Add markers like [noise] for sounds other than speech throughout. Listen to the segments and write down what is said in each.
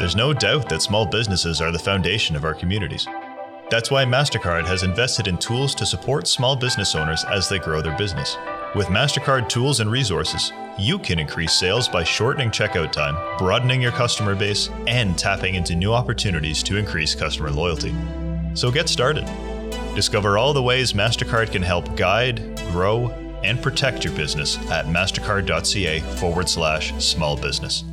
There's no doubt that small businesses are the foundation of our communities. That's why MasterCard has invested in tools to support small business owners as they grow their business. With MasterCard tools and resources, you can increase sales by shortening checkout time, broadening your customer base, and tapping into new opportunities to increase customer loyalty. So get started. Discover all the ways MasterCard can help guide, grow, and protect your business at mastercard.ca forward slash small business.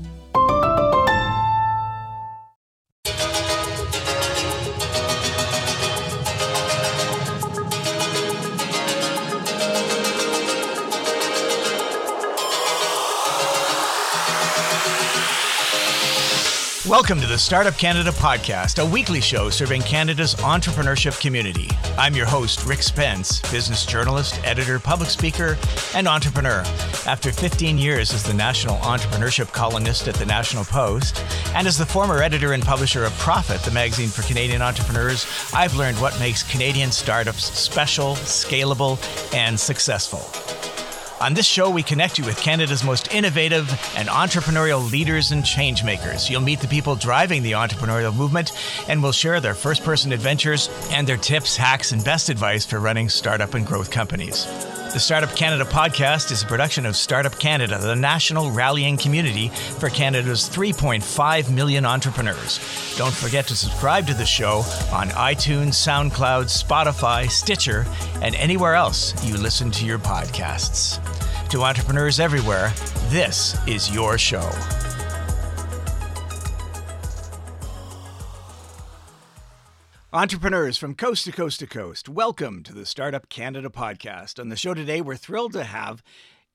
Welcome to the Startup Canada podcast, a weekly show serving Canada's entrepreneurship community. I'm your host, Rick Spence, business journalist, editor, public speaker, and entrepreneur. After 15 years as the national entrepreneurship columnist at the National Post, and as the former editor and publisher of Profit, the magazine for Canadian entrepreneurs, I've learned what makes Canadian startups special, scalable, and successful. On this show, we connect you with Canada's most innovative and entrepreneurial leaders and changemakers. You'll meet the people driving the entrepreneurial movement, and we'll share their first person adventures and their tips, hacks, and best advice for running startup and growth companies. The Startup Canada podcast is a production of Startup Canada, the national rallying community for Canada's 3.5 million entrepreneurs. Don't forget to subscribe to the show on iTunes, SoundCloud, Spotify, Stitcher, and anywhere else you listen to your podcasts. To entrepreneurs everywhere, this is your show. Entrepreneurs from coast to coast to coast, welcome to the Startup Canada podcast. On the show today, we're thrilled to have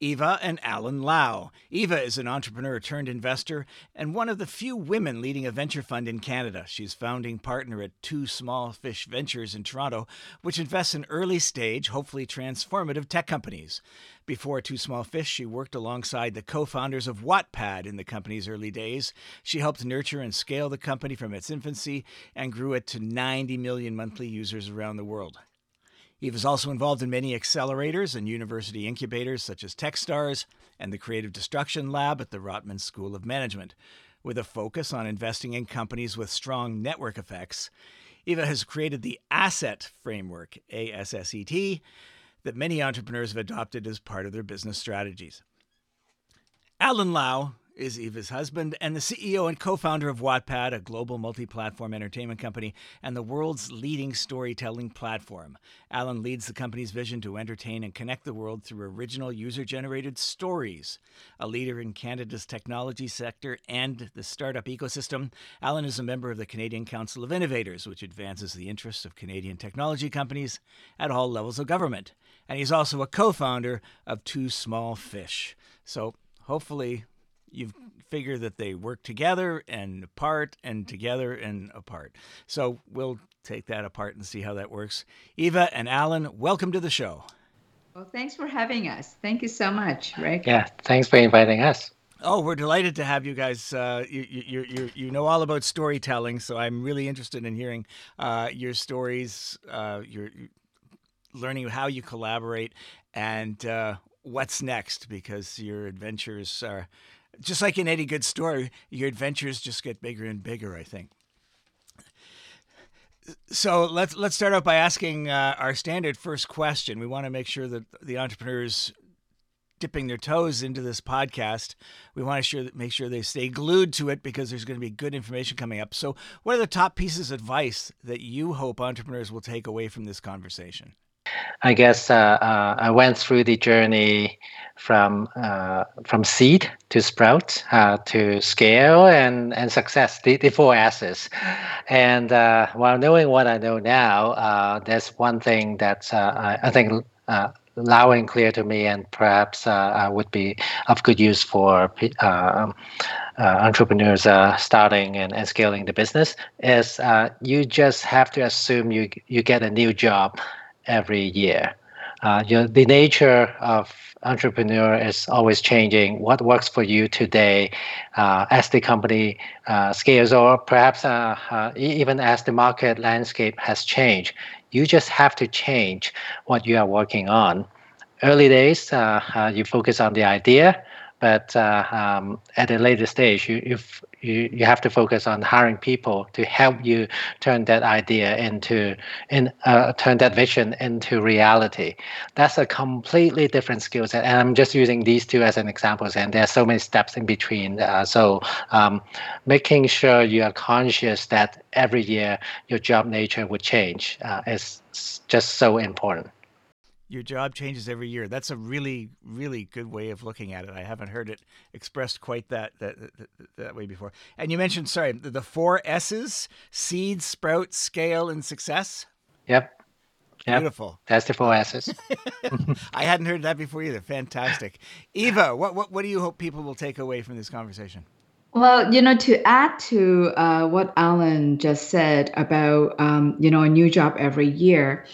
Eva and Allen Lau. Eva is an entrepreneur turned investor and one of the few women leading a venture fund in Canada. She's founding partner at Two Small Fish Ventures in Toronto, which invests in early stage, hopefully transformative tech companies. Before Two Small Fish, she worked alongside the co founders of Wattpad in the company's early days. She helped nurture and scale the company from its infancy and grew it to 90 million monthly users around the world. He was also involved in many accelerators and university incubators such as Techstars and the Creative Destruction Lab at the Rotman School of Management. With a focus on investing in companies with strong network effects, Eva has created the Asset Framework, ASSET, that many entrepreneurs have adopted as part of their business strategies. Allen Lau is Eva's husband and the CEO and co founder of Wattpad, a global multi platform entertainment company and the world's leading storytelling platform. Allen leads the company's vision to entertain and connect the world through original user generated stories. A leader in Canada's technology sector and the startup ecosystem, Allen is a member of the Canadian Council of Innovators, which advances the interests of Canadian technology companies at all levels of government. And he's also a co founder of Two Small Fish. So hopefully you figure that they work together and apart and together and apart. So we'll take that apart and see how that works. Eva and Allen, welcome to the show. Well, thanks for having us. Thank you so much, Rick. Yeah, thanks for inviting us. Oh, we're delighted to have you guys. Uh, you, you, you, you know all about storytelling, so I'm really interested in hearing uh, your stories, uh, your learning how you collaborate, and uh, what's next because your adventures are just like in any good story, your adventures just get bigger and bigger. I think. So let's let's start out by asking uh, our standard first question. We want to make sure that the entrepreneurs dipping their toes into this podcast, we want to sure make sure they stay glued to it because there's going to be good information coming up. So, what are the top pieces of advice that you hope entrepreneurs will take away from this conversation? I guess uh, uh, I went through the journey from uh, from seed to sprout uh, to scale and and success the, the four s's. And uh, while knowing what i know now uh, there's one thing that I, I, think loud and clear to me and perhaps would be of good use for um, entrepreneurs starting and, and scaling the business is you just have to assume you you get a new job every year. Uh, you know, the nature of entrepreneur is always changing. What works for you today, uh, as the company uh, scales, or perhaps uh, uh, even as the market landscape has changed, you just have to change what you are working on. Early days, uh, you focus on the idea, but um, at a later stage, you, you've you, you have to focus on hiring people to help you turn that idea into in uh, turn that vision into reality. That's a completely different skill set and i'm just using these two as an examples and there are so many steps in between uh, so um, making sure you are conscious that every year your job nature would change uh, is just so important your job changes every year. That's a really, really good way of looking at it. I haven't heard it expressed quite that that that, that way before. And you mentioned, sorry, the, the four S's: seed, sprout, scale, and success. Yep. Yep. Beautiful. That's the four S's. [laughs] [laughs] I hadn't heard that before either. Fantastic. Eva, what, what, what do you hope people will take away from this conversation? Well, you know, to add to uh, what Allen just said about, um, you know, a new job every year,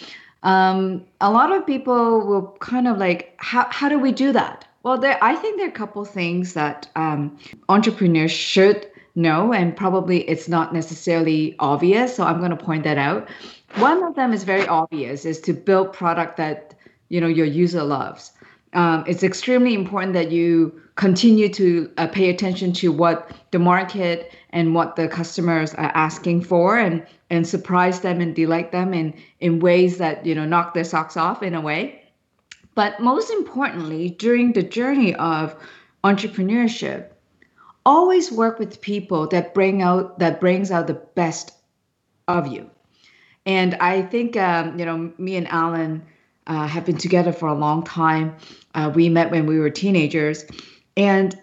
um, a lot of people will kind of like, how, how do we do that? Well, there, I think there are a couple things that um, entrepreneurs should know, and probably it's not necessarily obvious. So I'm going to point that out. One of them is very obvious: is to build product that you know your user loves. Um, it's extremely important that you continue to uh, pay attention to what the market and what the customers are asking for, and and surprise them and delight them in in ways that you know knock their socks off in a way. But most importantly during the journey of entrepreneurship always work with people that bring out that brings out the best of you. And i think um, you know me and allen uh, have been together for a long time. Uh, we met when we were teenagers. And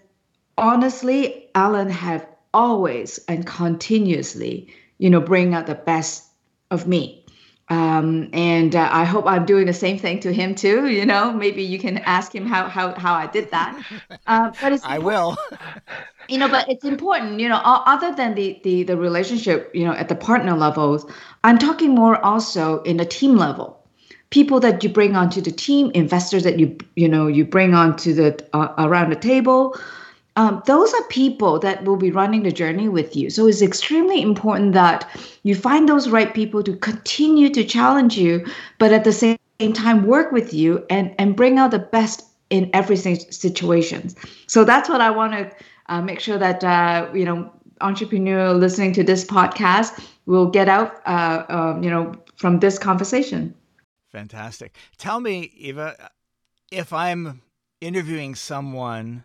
honestly allen have always and continuously you know, bring out the best of me. Um, and uh, I hope I'm doing the same thing to him too. You know, maybe you can ask him how how how I did that. [laughs] Uh, but it's I will. [laughs] you know, but it's important. You know, other than the the the relationship, you know, at the partner levels, I'm talking more also in the team level. People that you bring onto the team, investors that you you know you bring onto the uh, around the table um, those are people that will be running the journey with you. So it's extremely important that you find those right people to continue to challenge you, but at the same time work with you and and bring out the best in every situation. So that's what I want to uh, make sure that uh, you know entrepreneur listening to this podcast will get out uh, um, you know from this conversation. Fantastic. Tell me, Eva, if I'm interviewing someone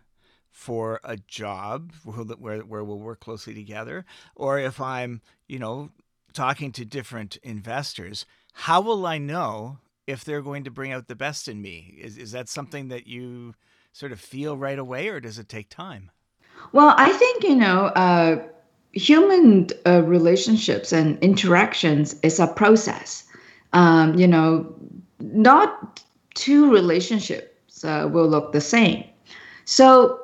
for a job where, where we'll work closely together, or if I'm, you know, talking to different investors, how will I know if they're going to bring out the best in me? Is, is that something that you sort of feel right away, or does it take time? Well, I think, you know, uh, human uh, relationships and interactions is a process. Um, you know, not two relationships uh, will look the same. So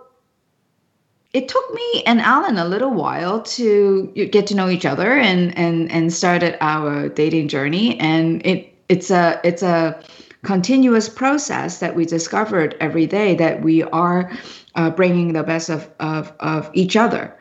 it took me and Allen a little while to get to know each other and and and started our dating journey. And it it's a it's a continuous process that we discovered every day that we are uh, bringing the best of of of each other.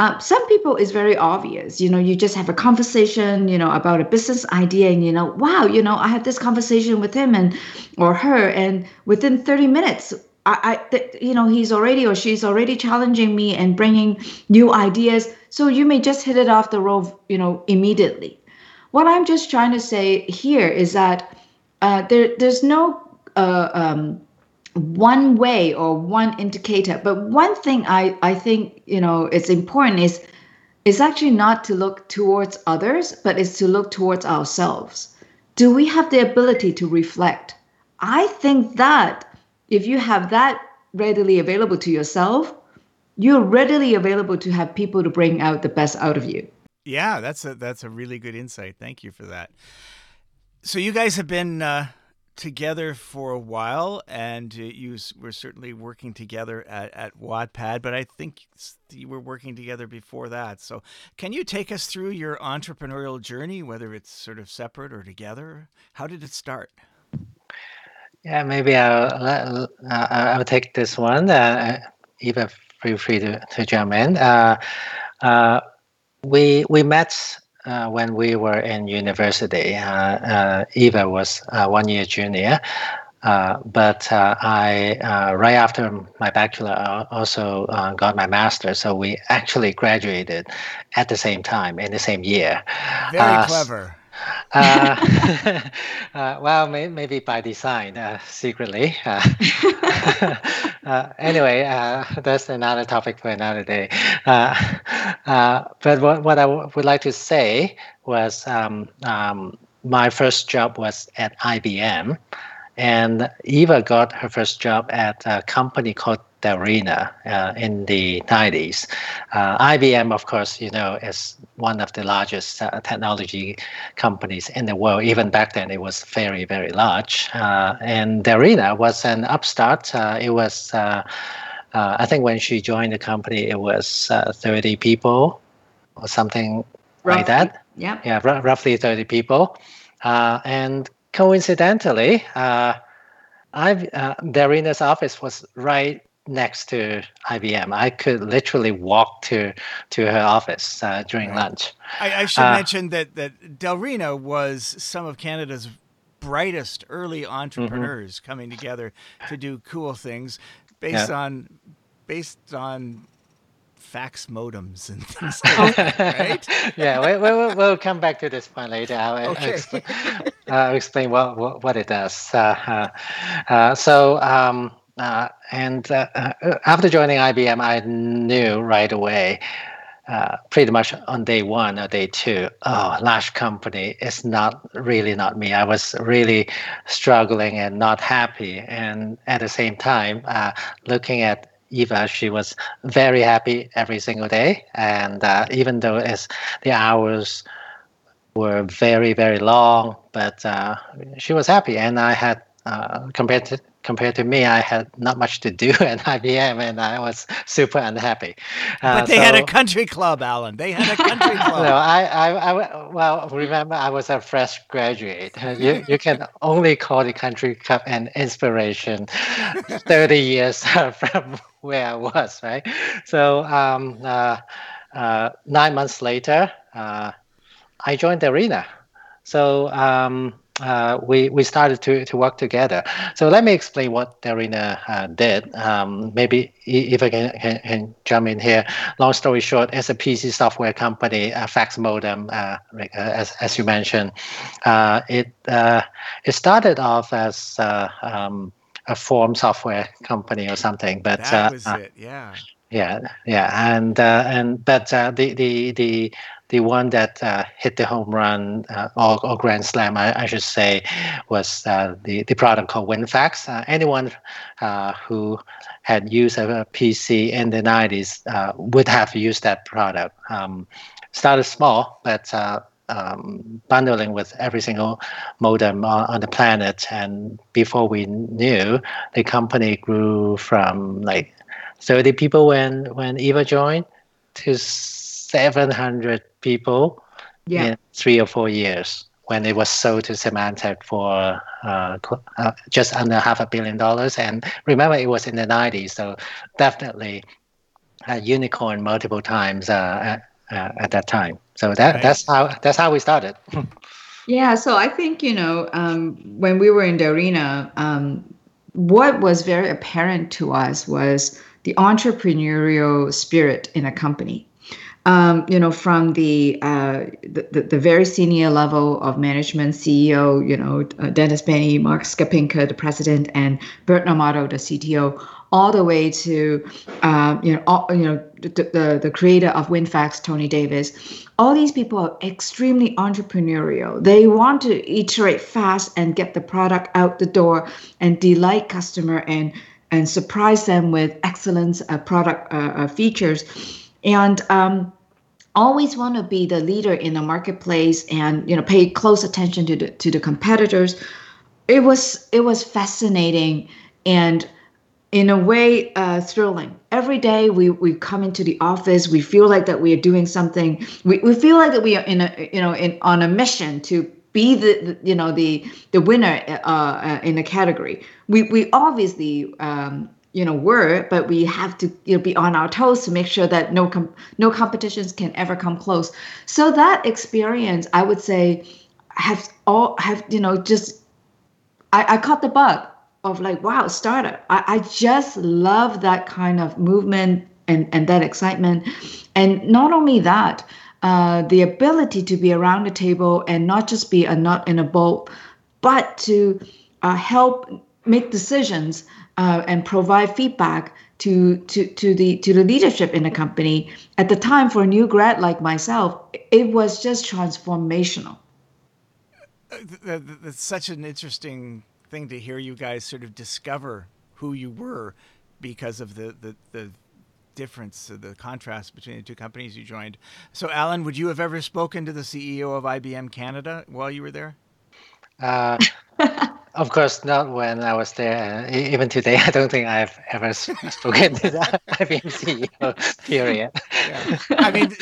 Um, some people is very obvious. You know, you just have a conversation, you know, about a business idea, and you know, wow, you know, I had this conversation with him and or her, and within 30 minutes, I, I you know, he's already or she's already challenging me and bringing new ideas. So you may just hit it off the road, you know, immediately. What I'm just trying to say here is that uh, there, there's no uh, um, one way or one indicator. But one thing I, I think you know it's important is is actually not to look towards others, but is to look towards ourselves. Do we have the ability to reflect? I think that if you have that readily available to yourself, you're readily available to have people to bring out the best out of you. Yeah, that's a that's a really good insight. Thank you for that. So you guys have been uh, together for a while, and you were certainly working together at, at Wattpad, but I think you were working together before that. So can you take us through your entrepreneurial journey, whether it's sort of separate or together? How did it start? Yeah, maybe I'll uh, I'll take this one. Uh, Eva, feel free to, to jump in. Uh, uh, we we met uh, when we were in university. Uh, uh, Eva was uh, one year junior. Uh, but uh, I, uh, right after my bachelor, I also uh, got my master. So we actually graduated at the same time in the same year. Very clever. Uh, [laughs] [laughs] uh, well, may, maybe by design, uh, secretly. [laughs] anyway, that's another topic for another day. but what, what I w- would like to say was um, um, my first job was at IBM. And Eva got her first job at a company called Delrina uh, in the 90s. Uh, IBM, of course, you know, is one of the largest uh, technology companies in the world. Even back then, it was very, very large. Uh, and Delrina was an upstart. Uh, it was, uh, I think, when she joined the company, it was 30 people or something roughly, like that. Yeah. Yeah, r- roughly 30 people. and coincidentally, uh, I've, uh, Delrina's office was right next to IBM. I could literally walk to to her office uh, during right. lunch. I, I should uh, mention that that Delrina was some of Canada's brightest early entrepreneurs mm-hmm. coming together to do cool things based yeah. on based on fax modems and [laughs] things like that, right? [laughs] yeah, we, we, we'll come back to this point later. I'll, [laughs] okay. I'll, explain, explain, what, what, what it does. Uh, uh, uh so, um, uh, and uh, after joining IBM, I knew right away, pretty much on day one or day two, oh, large company is not really not me. I was really struggling and not happy. And at the same time, looking at Eva, she was very happy every single day. And uh, even though the hours were very, very long, but uh, she was happy. And I had, uh, compared to compared to me, I had not much to do [laughs] at IBM, and I was super unhappy. Uh, but they so, had a country club, Allen. They had a country [laughs] club. no, I, I, I, well, remember, I was a fresh graduate. You, you can only call the country club an inspiration. [laughs] Thirty years from where I was, right? So um, uh, uh, nine months later, uh, I joined Delrina. So um, uh, we we started to, to work together. So let me explain what Delrina uh, did. Um, maybe if I can, can, can, jump in here. Long story short, as a PC software company, a fax modem, uh, as as you mentioned, it it started off as um, a form software company or something. But that uh, was uh, it. Yeah. Yeah, yeah, and uh, and but uh, the the the the one that uh, hit the home run uh, or, or grand slam, I, I should say, was the the product called WinFax. anyone who had used a PC in the '90s would have used that product. Um, started small, but um, bundling with every single modem on, on, the planet. And before we knew, the company grew from like 30 people when when Eva joined to 700 people yeah. in three or four years when it was sold to Symantec for uh, uh, just under half a billion dollars. And remember, it was in the 90s, so definitely a unicorn multiple times uh, uh, at that time. So that right. that's how that's how we started. [laughs] yeah. So I think you know um, when we were in Delrina, um, what was very apparent to us was the entrepreneurial spirit in a company. Um, you know, from the, uh, the, the very senior level of management, CEO, you know, uh, Dennis Bennie, Mark Skapinker, the president, and Bert Amato, the CTO, all the way to uh, you know all, you know the, the, the creator of WinFax, Tony Davis. All these people are extremely entrepreneurial. They want to iterate fast and get the product out the door and delight customer and and surprise them with excellent uh, product uh, uh features, and um, always want to be the leader in the marketplace and you know pay close attention to the to the competitors. It was it was fascinating and in a way uh, thrilling. Every day we, we come into the office we feel like that we are doing something. We, we feel like that we are in a you know in on a mission to be the, the you know the the winner uh, uh, in a category. We we obviously um, you know were but we have to you know, be on our toes to make sure that no com- no competitions can ever come close. So that experience i would say have all have you know just i, I caught the bug of like wow startup. I, I just love that kind of movement and and that excitement. And not only that uh, the ability to be around the table and not just be a nut in a bowl but to uh, help make decisions uh, and provide feedback to, to, to the to the leadership in the company at the time for a new grad like myself it was just transformational that's such an interesting thing to hear you guys sort of discover who you were because of the the, the difference, the contrast between the two companies you joined. So, Allen, would you have ever spoken to the CEO of IBM Canada while you were there? Uh, [laughs] of course, not when I was there. Uh, even today, [laughs] I don't think I've ever spoken to the [laughs] IBM CEO. Period. Yeah. I mean,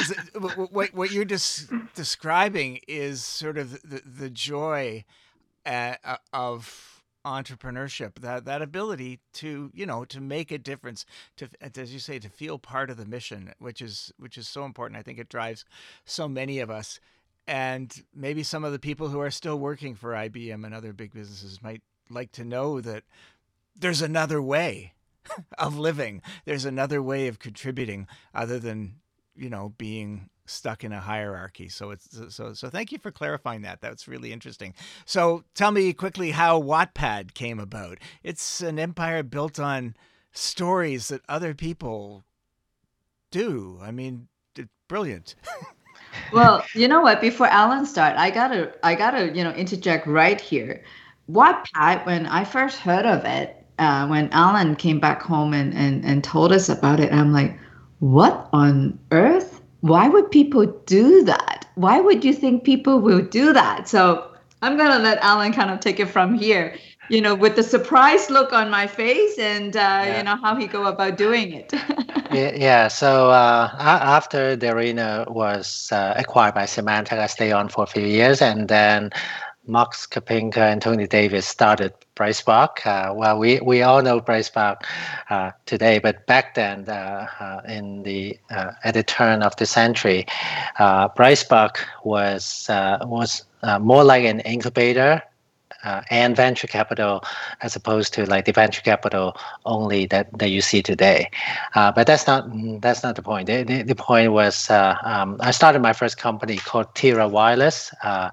what what you're describing is sort of the the joy uh, of entrepreneurship that that ability to you know to make a difference to as you say to feel part of the mission which is which is so important i think it drives so many of us and maybe some of the people who are still working for IBM and other big businesses might like to know that there's another way [laughs] of living there's another way of contributing other than you know being stuck in a hierarchy. So it's so so thank you for clarifying that. That's really interesting. So tell me quickly how Wattpad came about. It's an empire built on stories that other people do. I mean, it's brilliant. [laughs] well, you know what? Before Allen start, I gotta I gotta you know interject right here. Wattpad, when I first heard of it, uh, when Allen came back home and, and and told us about it, I'm like, what on earth? why would people do that? Why would you think people will do that? So I'm to let Allen kind of take it from here, you know, with the surprise look on my face and, uh, yeah. you know, how he go about doing it. [laughs] yeah, So uh, after Delrina was uh, acquired by Symantec, I stayed on for a few years and then Mark Skapinker and Tony Davis started Brightspark. Uh, well, we, we all know Brightspark uh, today, but back then, uh, uh in the uh, at the turn of the century, uh, Brightspark was was more like an incubator uh, and venture capital as opposed to like the venture capital only that, that you see today. Uh, but that's not that's not the point. The, the, the point was uh, um, I started my first company called Tira Wireless uh,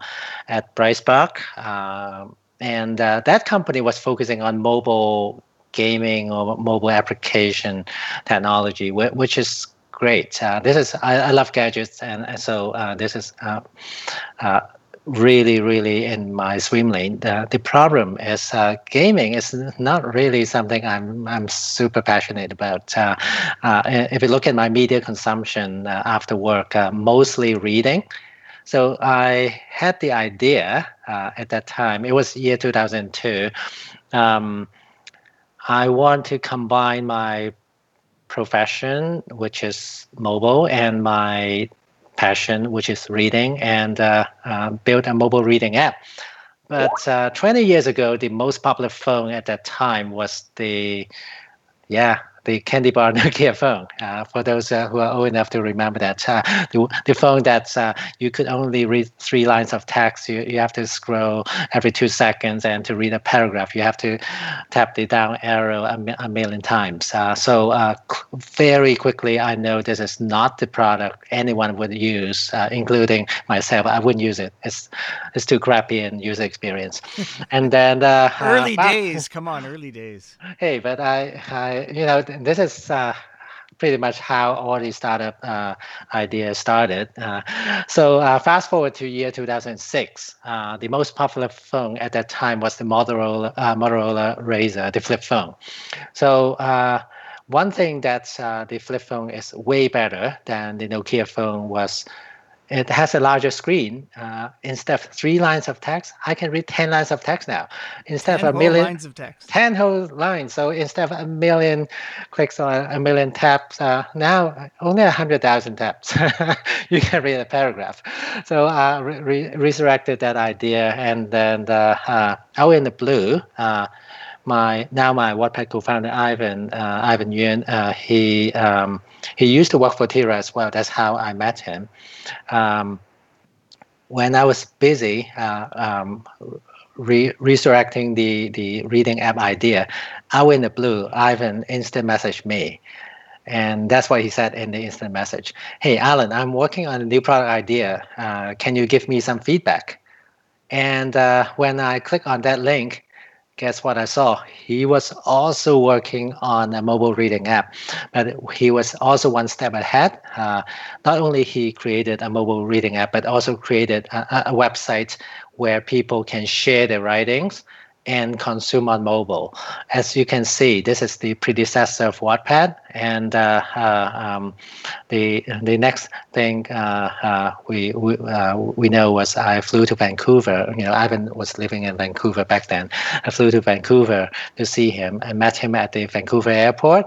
at Brightspark. Um, and uh, that company was focusing on mobile gaming or mobile application technology, which is great. Uh, this is I, I, love gadgets, and, and so this is really, really in my swim lane. The, the problem is uh, gaming is not really something I'm I'm super passionate about. Uh, uh, if you look at my media consumption uh, after work, uh, mostly reading. So I had the idea uh, at that time. It was year 2002. Um, I want to combine my profession, which is mobile, and my passion, which is reading, and uh, uh, built a mobile reading app. But uh, 20 years ago, the most popular phone at that time was the, yeah, the candy bar Nokia phone. Uh, for those uh, who are old enough to remember that, uh, the, the phone that uh, you could only read three lines of text. You, you have to scroll every two seconds, and to read a paragraph, you have to tap the down arrow a, a million times. Uh, so uh, very quickly, I know this is not the product anyone would use, including myself. I wouldn't use it. It's it's too crappy in user experience. [laughs] and then early [laughs] days, come on, early days. Hey, but I, I you know this is uh, pretty much how all the startup uh, ideas started. Uh, so uh, fast forward to year 2006, uh, the most popular phone at that time was the Motorola uh, Motorola Razr, the flip phone. So uh, one thing that the flip phone is way better than the Nokia phone was it has a larger screen. Uh, instead of three lines of text, I can read 10 lines of text now. Instead ten of a million lines of text. 10 whole lines. So instead of a million clicks or a million taps, uh, now only 100,000 taps. [laughs] you can read a paragraph. So I uh, re- resurrected that idea. And then the, uh, out in the blue, uh, my now my Wattpad co-founder Ivan uh, Ivan Yuen, uh, he um, he used to work for Tira as well. That's how I met him. Um, when I was busy uh, um, re- resurrecting the the reading app idea, out in the blue, Ivan instant messaged me. And that's what he said in the instant message. Hey, Allen, I'm working on a new product idea. Uh, can you give me some feedback? And uh, when I click on that link, guess what I saw? He was also working on a mobile reading app, but he was also one step ahead. Uh, not only he created a mobile reading app, but also created a, a website where people can share their writings and consume on mobile. As you can see, this is the predecessor of Wattpad, and uh, uh, um, the the next thing uh, uh we we, uh, we know was I flew to Vancouver. You know, Ivan was living in Vancouver back then. I flew to Vancouver to see him. I met him at the Vancouver airport.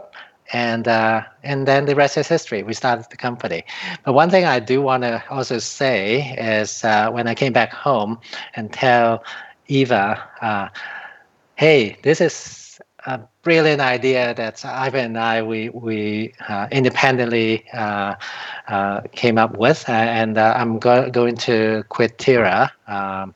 And uh, and then the rest is history. We started the company. But one thing I do want to also say is when I came back home and tell Eva, uh, hey, this is a brilliant idea that Ivan and I we we uh, independently uh, uh came up with, and uh, I'm go- going to quit Tira. Um,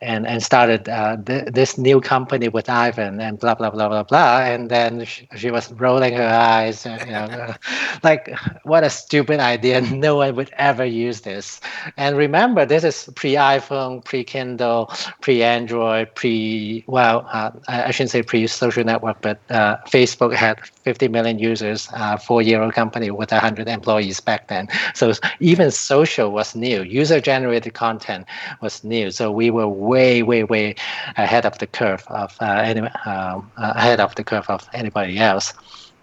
and and started uh, th- this new company with Ivan and blah blah blah blah blah. And then she, she was rolling her eyes, you know, [laughs] like what a stupid idea! [laughs] No one would ever use this. And remember, this is pre-iPhone, pre-Kindle, pre-Android, pre well, uh, I shouldn't say pre-social network, but uh, Facebook had 50 million users, uh, four-year-old company with 100 employees back then. So even social was new. User-generated content was new. So we were way, way, way ahead of the curve of uh, any, um, uh, ahead of the curve of anybody else.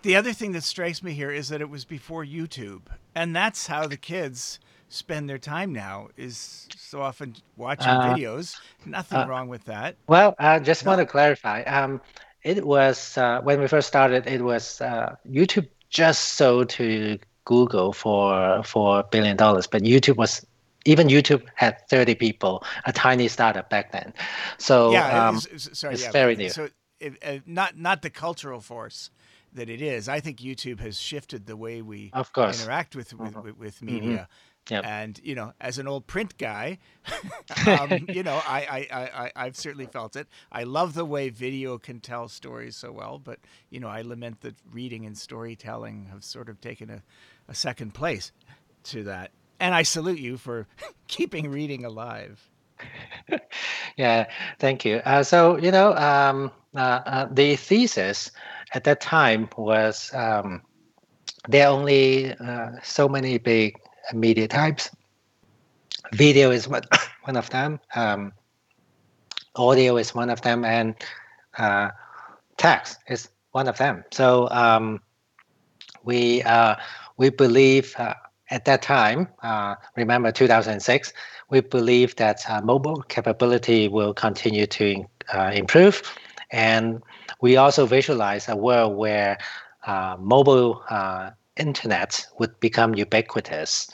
The other thing that strikes me here is that it was before YouTube, and that's how the kids spend their time now is so often watching uh, videos. Nothing uh, wrong with that. Well, I just no. want to clarify. Um, it was uh, when we first started. It was uh, YouTube just sold to Google for for a billion dollars, but YouTube was even YouTube had 30 people, a tiny startup back then. So yeah, um, it's, sorry, it's yeah, very new. So it, uh, not not the cultural force that it is. I think YouTube has shifted the way we of course. interact with with, mm-hmm. with media. Mm-hmm. Yep. And you know, as an old print guy, [laughs] [laughs] um, you know, I, I, I, I've certainly felt it. I love the way video can tell stories so well, but you know, I lament that reading and storytelling have sort of taken a, a second place to that and I salute you for [laughs] keeping reading alive. [laughs] yeah, thank you. Uh, so you know, um, uh, uh, the thesis at that time was um, there are only uh, so many big media types. Video is one [coughs] one of them. Um, audio is one of them, and uh, text is one of them. So um, we uh, we believe at that time, uh, remember 2006, we believe that uh, mobile capability will continue to uh, improve. And we also visualize a world where uh, mobile uh, internet would become ubiquitous.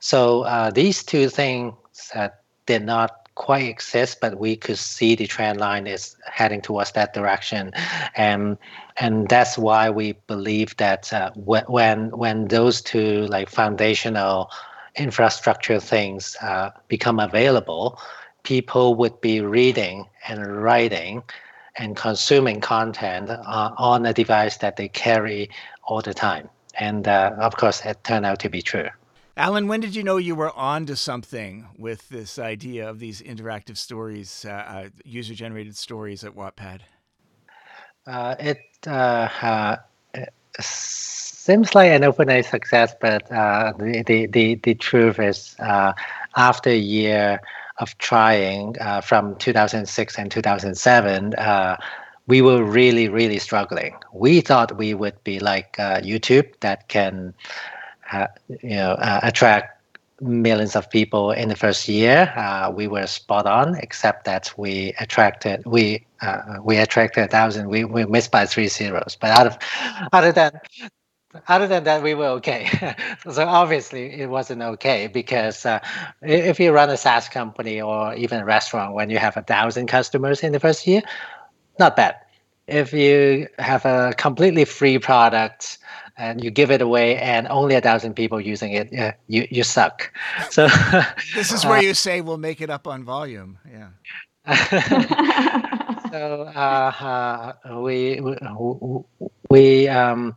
So uh, these two things did not quite exist, but we could see the trend line is heading towards that direction, and and that's why we believe that uh, when when those two like foundational infrastructure things uh, become available, people would be reading and writing and consuming content uh, on a device that they carry all the time. And uh, of course, it turned out to be true. Alan, when did you know you were on to something with this idea of these interactive stories, uh, uh, user generated stories at Wattpad? Uh, it, uh, uh, it, seems like an overnight success, but uh, the, the, the, the, truth is, after a year of trying from 2006 and 2007, we were really, really struggling. We thought we would be like YouTube that can uh, you know uh, attract millions of people in the first year. Uh, we were spot on, except that we attracted we uh, we attracted a thousand. We we missed by three zeros. But out of other than other than that, we were okay. [laughs] so obviously, it wasn't okay because uh, if you run a SaaS company or even a restaurant, when you have a thousand customers in the first year, not bad. If you have a completely free product and you give it away and only a thousand people using it, yeah, you, you suck. So [laughs] this is where uh, you say we'll make it up on volume. Yeah. [laughs] so uh, uh, we we um,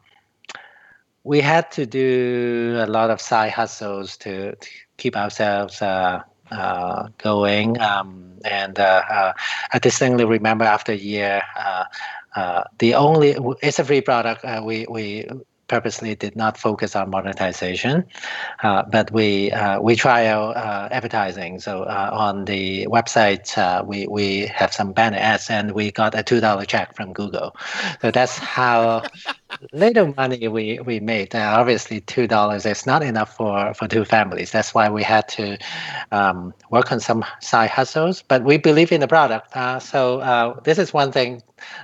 we had to do a lot of side hustles to, to keep ourselves uh, uh, going. Um, and uh, uh, I distinctly remember after a year, uh, the only it's a free product. we we purposely did not focus on monetization, uh, but we uh, we trial uh, advertising. So uh, on the website, uh, we we have some banner ads, and we got a two dollar check from Google. So that's how [laughs] little money we we made. obviously, two dollars is not enough for for two families. That's why we had to um, work on some side hustles. But we believe in the product. Uh, so this is one thing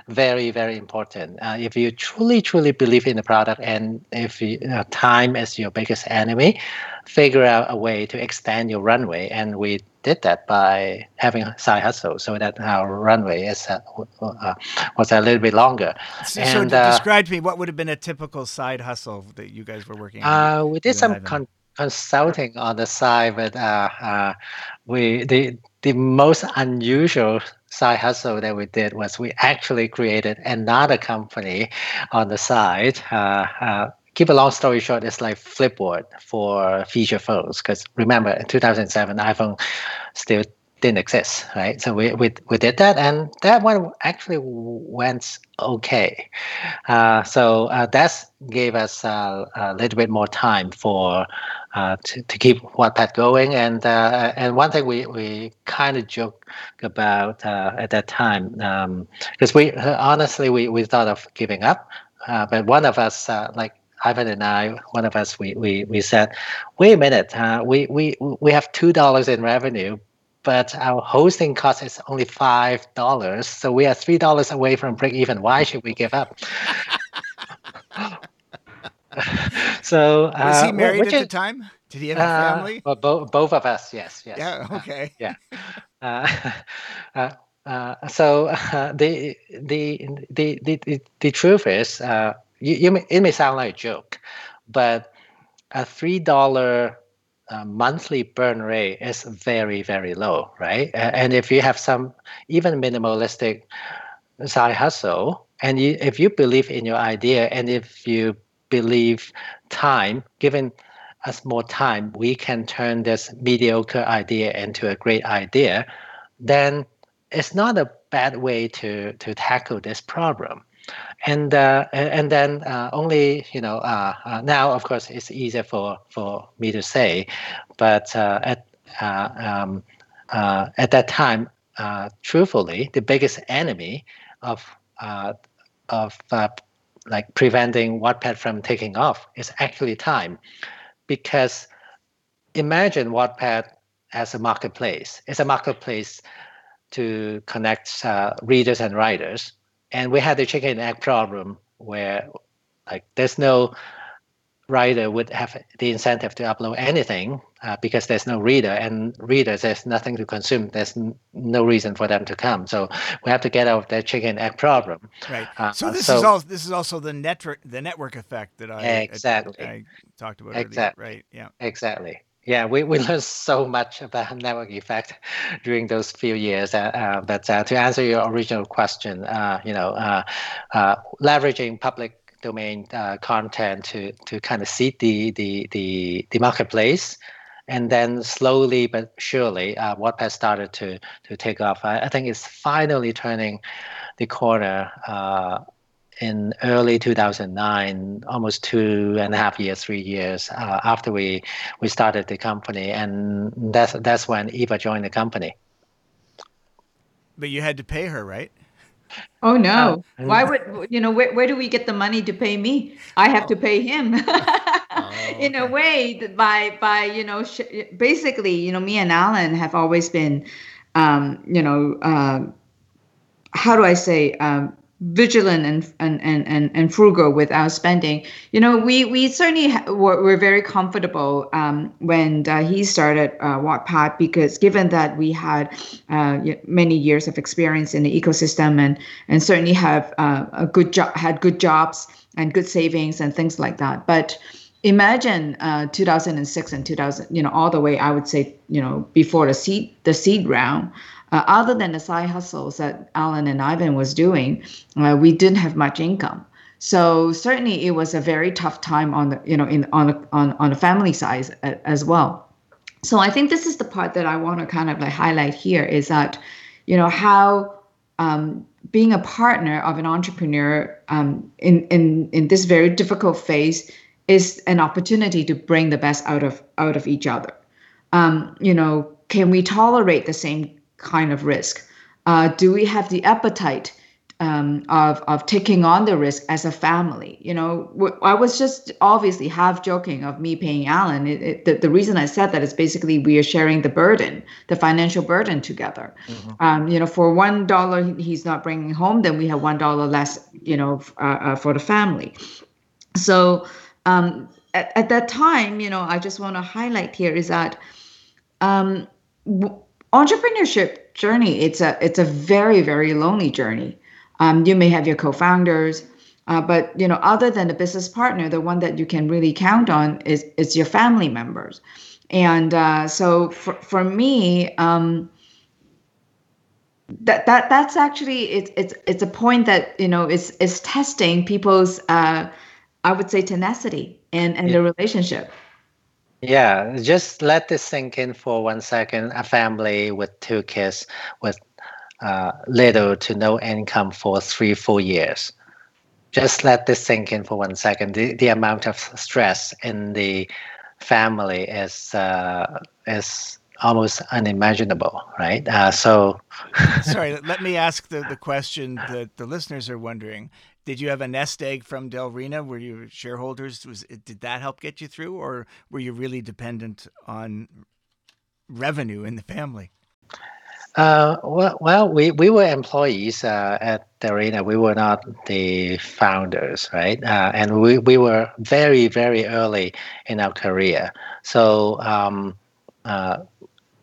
very very important. if you truly truly believe in the product and if you, uh, time is your biggest enemy, figure out a way to extend your runway. And we did that by having a side hustle so that our runway is uh, uh, was a little bit longer. So, and, so uh, describe to me what would have been a typical side hustle that you guys were working on. Uh, we did some con- consulting on the side, but uh, we the the most unusual side hustle that we did was we actually created another company on the side. Uh, uh, keep a long story short, it's like Flipboard for feature phones. Because remember, in 2007, iPhone still didn't exist, right? So we, we, we did that, and that one actually went okay. Uh, so uh, that gave us uh, a little bit more time for uh, to, to keep Wattpad going. And uh, and one thing we, we kind of joke about uh, at that time, because um, we honestly we, we thought of giving up, but one of us like Ivan and I, one of us, we we, we said, wait a minute, we we we have two dollars in revenue, but our hosting cost is only five dollars. So we are three dollars away from break even. Why should we give up? [laughs] so uh, was he married at the time? Did he have a uh, family? Well, both both of us, yes, yes. Yeah. Okay. [laughs] Uh, yeah. [laughs] Uh, uh, so the, the the the the truth is, you, you may, it may sound like a joke, but a three dollar uh, monthly burn rate is very very low right? And if you have some even minimalistic side hustle and you, if you believe in your idea and if you believe time given us more time we can turn this mediocre idea into a great idea then it's not a bad way to to tackle this problem and uh, and then uh, only you know uh, uh, now of course it's easier for for me to say, but uh, at uh, um, at that time, truthfully, the biggest enemy of of like preventing Wattpad from taking off is actually time, because imagine Wattpad as a marketplace. It's a marketplace to connect readers and writers and we had the chicken and egg problem where like there's no writer would have the incentive to upload anything uh, because there's no reader and readers there's nothing to consume. There's n- no reason for them to come. So we have to get out of that chicken and egg problem. Right. Uh, so this so, is all this is also the network the network effect that i exactly. I, I talked about exactly earlier. right? Yeah. exactly yeah, we, we [laughs] learned so much about network effect during those few years. Uh, uh, but uh, to answer your original question, uh, you know, uh, leveraging public domain content to to kind of seed the the the, the marketplace, and then slowly but surely, Wattpad started to to take off. I, I, think it's finally turning the corner in early 2009, almost two and a half years, three years uh, after we we started the company, and that's that's when Eva joined the company. But you had to pay her, right? Oh no! Uh, Why would you know? Where, where do we get the money to pay me? I have oh. to pay him. [laughs] oh, In a way, by by you know, sh- basically, you know, me and Allen have always been, um, you know, uh, how do I say? Um, vigilant and, and and and and frugal with our spending. You know, we we certainly were, were very comfortable um, when uh, he started uh, Wattpad because given that we had uh, many years of experience in the ecosystem and and certainly have uh, a good job had good jobs and good savings and things like that, but imagine uh, 2006 and 2000, you know, all the way, I would say, you know, before the seed, the seed round, uh, other than the side hustles that Allen and Ivan was doing, uh, we didn't have much income. So certainly it was a very tough time on the, you know, in on a, on on the family side as well. So I think this is the part that I want to kind of like highlight here is that, you know, how um, being a partner of an entrepreneur um, in in in this very difficult phase is an opportunity to bring the best out of out of each other. Um, you know, can we tolerate the same kind of risk? Uh, do we have the appetite um, of of taking on the risk as a family? You know, I was just obviously half joking of me paying Allen. It, it, the, the reason I said that is basically we are sharing the burden, the financial burden together. Mm-hmm. Um, you know, for one dollar he's not bringing home, then we have one dollar less. You know, uh, uh, for the family. So um, at, at that time, you know, I just want to highlight here is that um, w- entrepreneurship journey it's a it's a very very lonely journey. Um, you may have your co-founders, uh, but you know, other than the business partner, the one that you can really count on is is your family members. And uh, so for for me, um, that that that's actually it's it's it's a point that you know is is testing people's uh, I would say tenacity and and yeah. the relationship. Yeah, just let this sink in for one second. A family with two kids with uh, little to no income for three, four years. Just let this sink in for one second. The, the amount of stress in the family is uh, is almost unimaginable, right? Uh, so, sorry, let me ask the, the question that the listeners are wondering. Did you have a nest egg from Delrina? Were you shareholders? Was did that help get you through, or were you really dependent on revenue in the family? Uh, well, well, we, we were employees uh, at Delrina. We were not the founders, right? Uh, and we, we were very, very early in our career. So um, uh,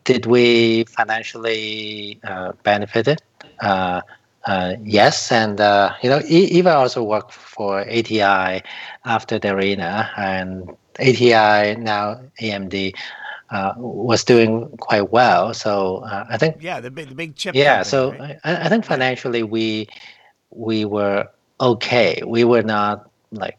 did we financially uh, benefit Uh, uh, yes, and uh, you know, Eva also worked for ATI after Delrina, and ATI now AMD uh, was doing quite well. So uh, I think yeah, the big the big chip. Yeah, company, so right? I, I think financially we we were okay. We were not like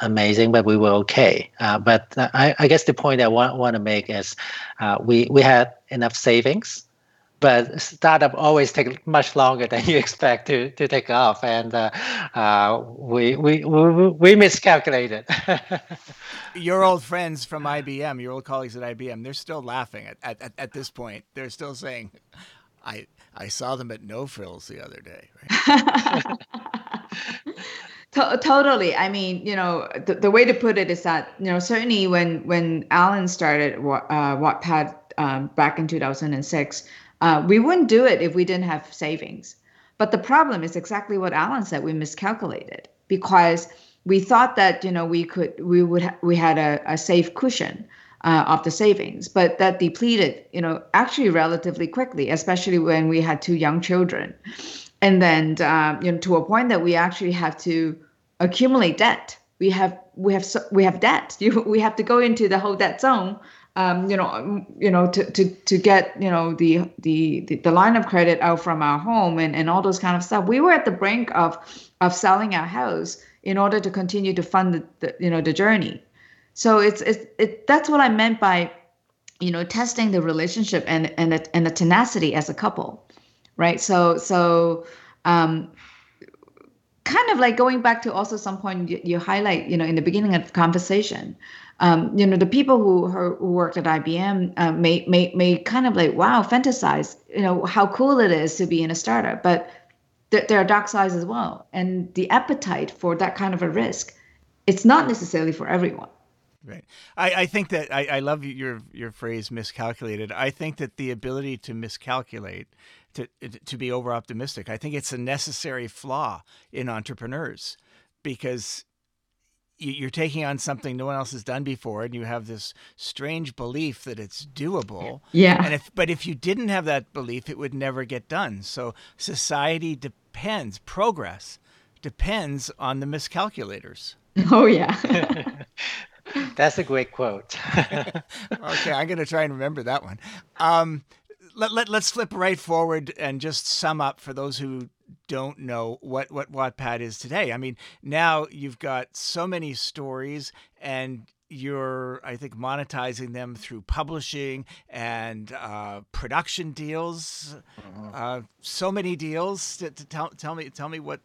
amazing, but we were okay. Uh, but I, I, guess the point I want, want to make is uh, we, we had enough savings, but startup always take much longer than you [laughs] expect to, to take off. And uh, uh we, we, we, we miscalculated. [laughs] your old friends from IBM, your old colleagues at IBM, they're still laughing at, at, at this point. They're still saying, I, I saw them at No Frills the other day. Right? [laughs] To- totally. I mean, you know, the, the way to put it is that, you know, certainly when when Allen started uh, Wattpad um, back in 2006, uh, we wouldn't do it if we didn't have savings. But the problem is exactly what Allen said. We miscalculated because we thought that you know we could we would ha- we had a, a safe cushion uh, of the savings, but that depleted you know actually relatively quickly, especially when we had two young children and then um, you know to a point that we actually have to accumulate debt we have we have we have debt [laughs] you, we have to go into the whole debt zone um, you know um, you know to, to to get you know the, the the line of credit out from our home and and all those kind of stuff we were at the brink of of selling our house in order to continue to fund the, the you know the journey so it's it's it, that's what i meant by you know testing the relationship and and the, and the tenacity as a couple right? So so um, kind of like going back to also some point you, you highlight, you know, in the beginning of conversation. Um, you know, the people who, who worked at IBM uh, may, may may kind of like wow, fantasize, you know, how cool it is to be in a startup, but th- there are dark sides as well, and the appetite for that kind of a risk, it's not necessarily for everyone. Right. I, I think that I, I love your your phrase miscalculated. I think that the ability to miscalculate to to be over optimistic. I think it's a necessary flaw in entrepreneurs because you're taking on something no one else has done before and you have this strange belief that it's doable. Yeah. And if but if you didn't have that belief it would never get done. So society depends progress depends on the miscalculators. [laughs] Oh yeah. [laughs] That's a great quote. [laughs] okay, I'm going to try and remember that one. Um, let, let, let's flip right forward and just sum up for those who don't know what, what Wattpad is today. I mean, now you've got so many stories and you're, I think, monetizing them through publishing and uh, production deals. Mm-hmm. Uh, so many deals. To, to tell, tell me, tell me what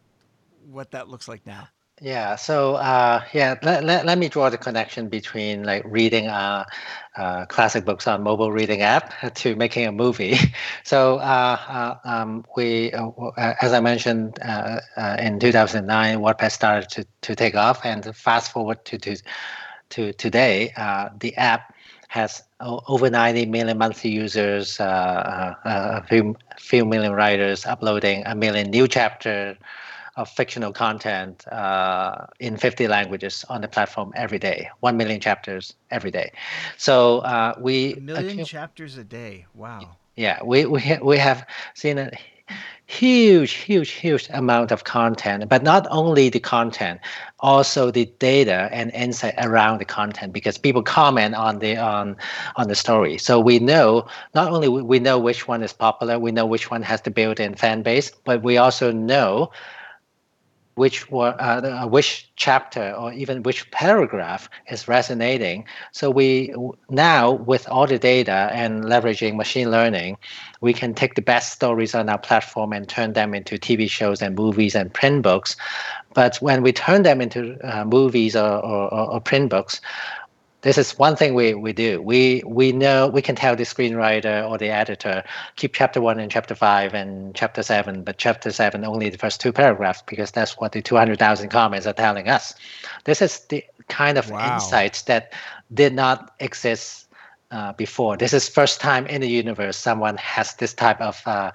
what that looks like now. Yeah. So uh, yeah, let, let, let me draw the connection between like reading uh, uh, classic books on mobile reading app to making a movie. [laughs] So uh, um, we, as I mentioned, in 2009, Wattpad started to, to take off, and fast forward to to, to today, the app has over 90 million monthly users, a few, few million writers uploading a million new chapters of fictional content uh, in 50 languages on the platform every day, 1 million chapters every day. So uh, we. A million chapters a day. Wow. Yeah, we, we, we have seen a huge, huge, huge amount of content, but not only the content, also the data and insight around the content because people comment on the on on the story. So we know not only we know which one is popular, we know which one has the built-in fan base, but we also know which were uh, uh, which chapter or even which paragraph is resonating. So we now with all the data and leveraging machine learning, we can take the best stories on our platform and turn them into TV shows and movies and print books. But when we turn them into uh, movies or, or, or print books, this is one thing we, we do. We we know we can tell the screenwriter or the editor keep chapter one and chapter five and chapter seven, but chapter seven only the first two paragraphs because that's what the two hundred thousand comments are telling us. This is the kind of wow. insights that did not exist uh, before. This is first time in the universe someone has this type of uh,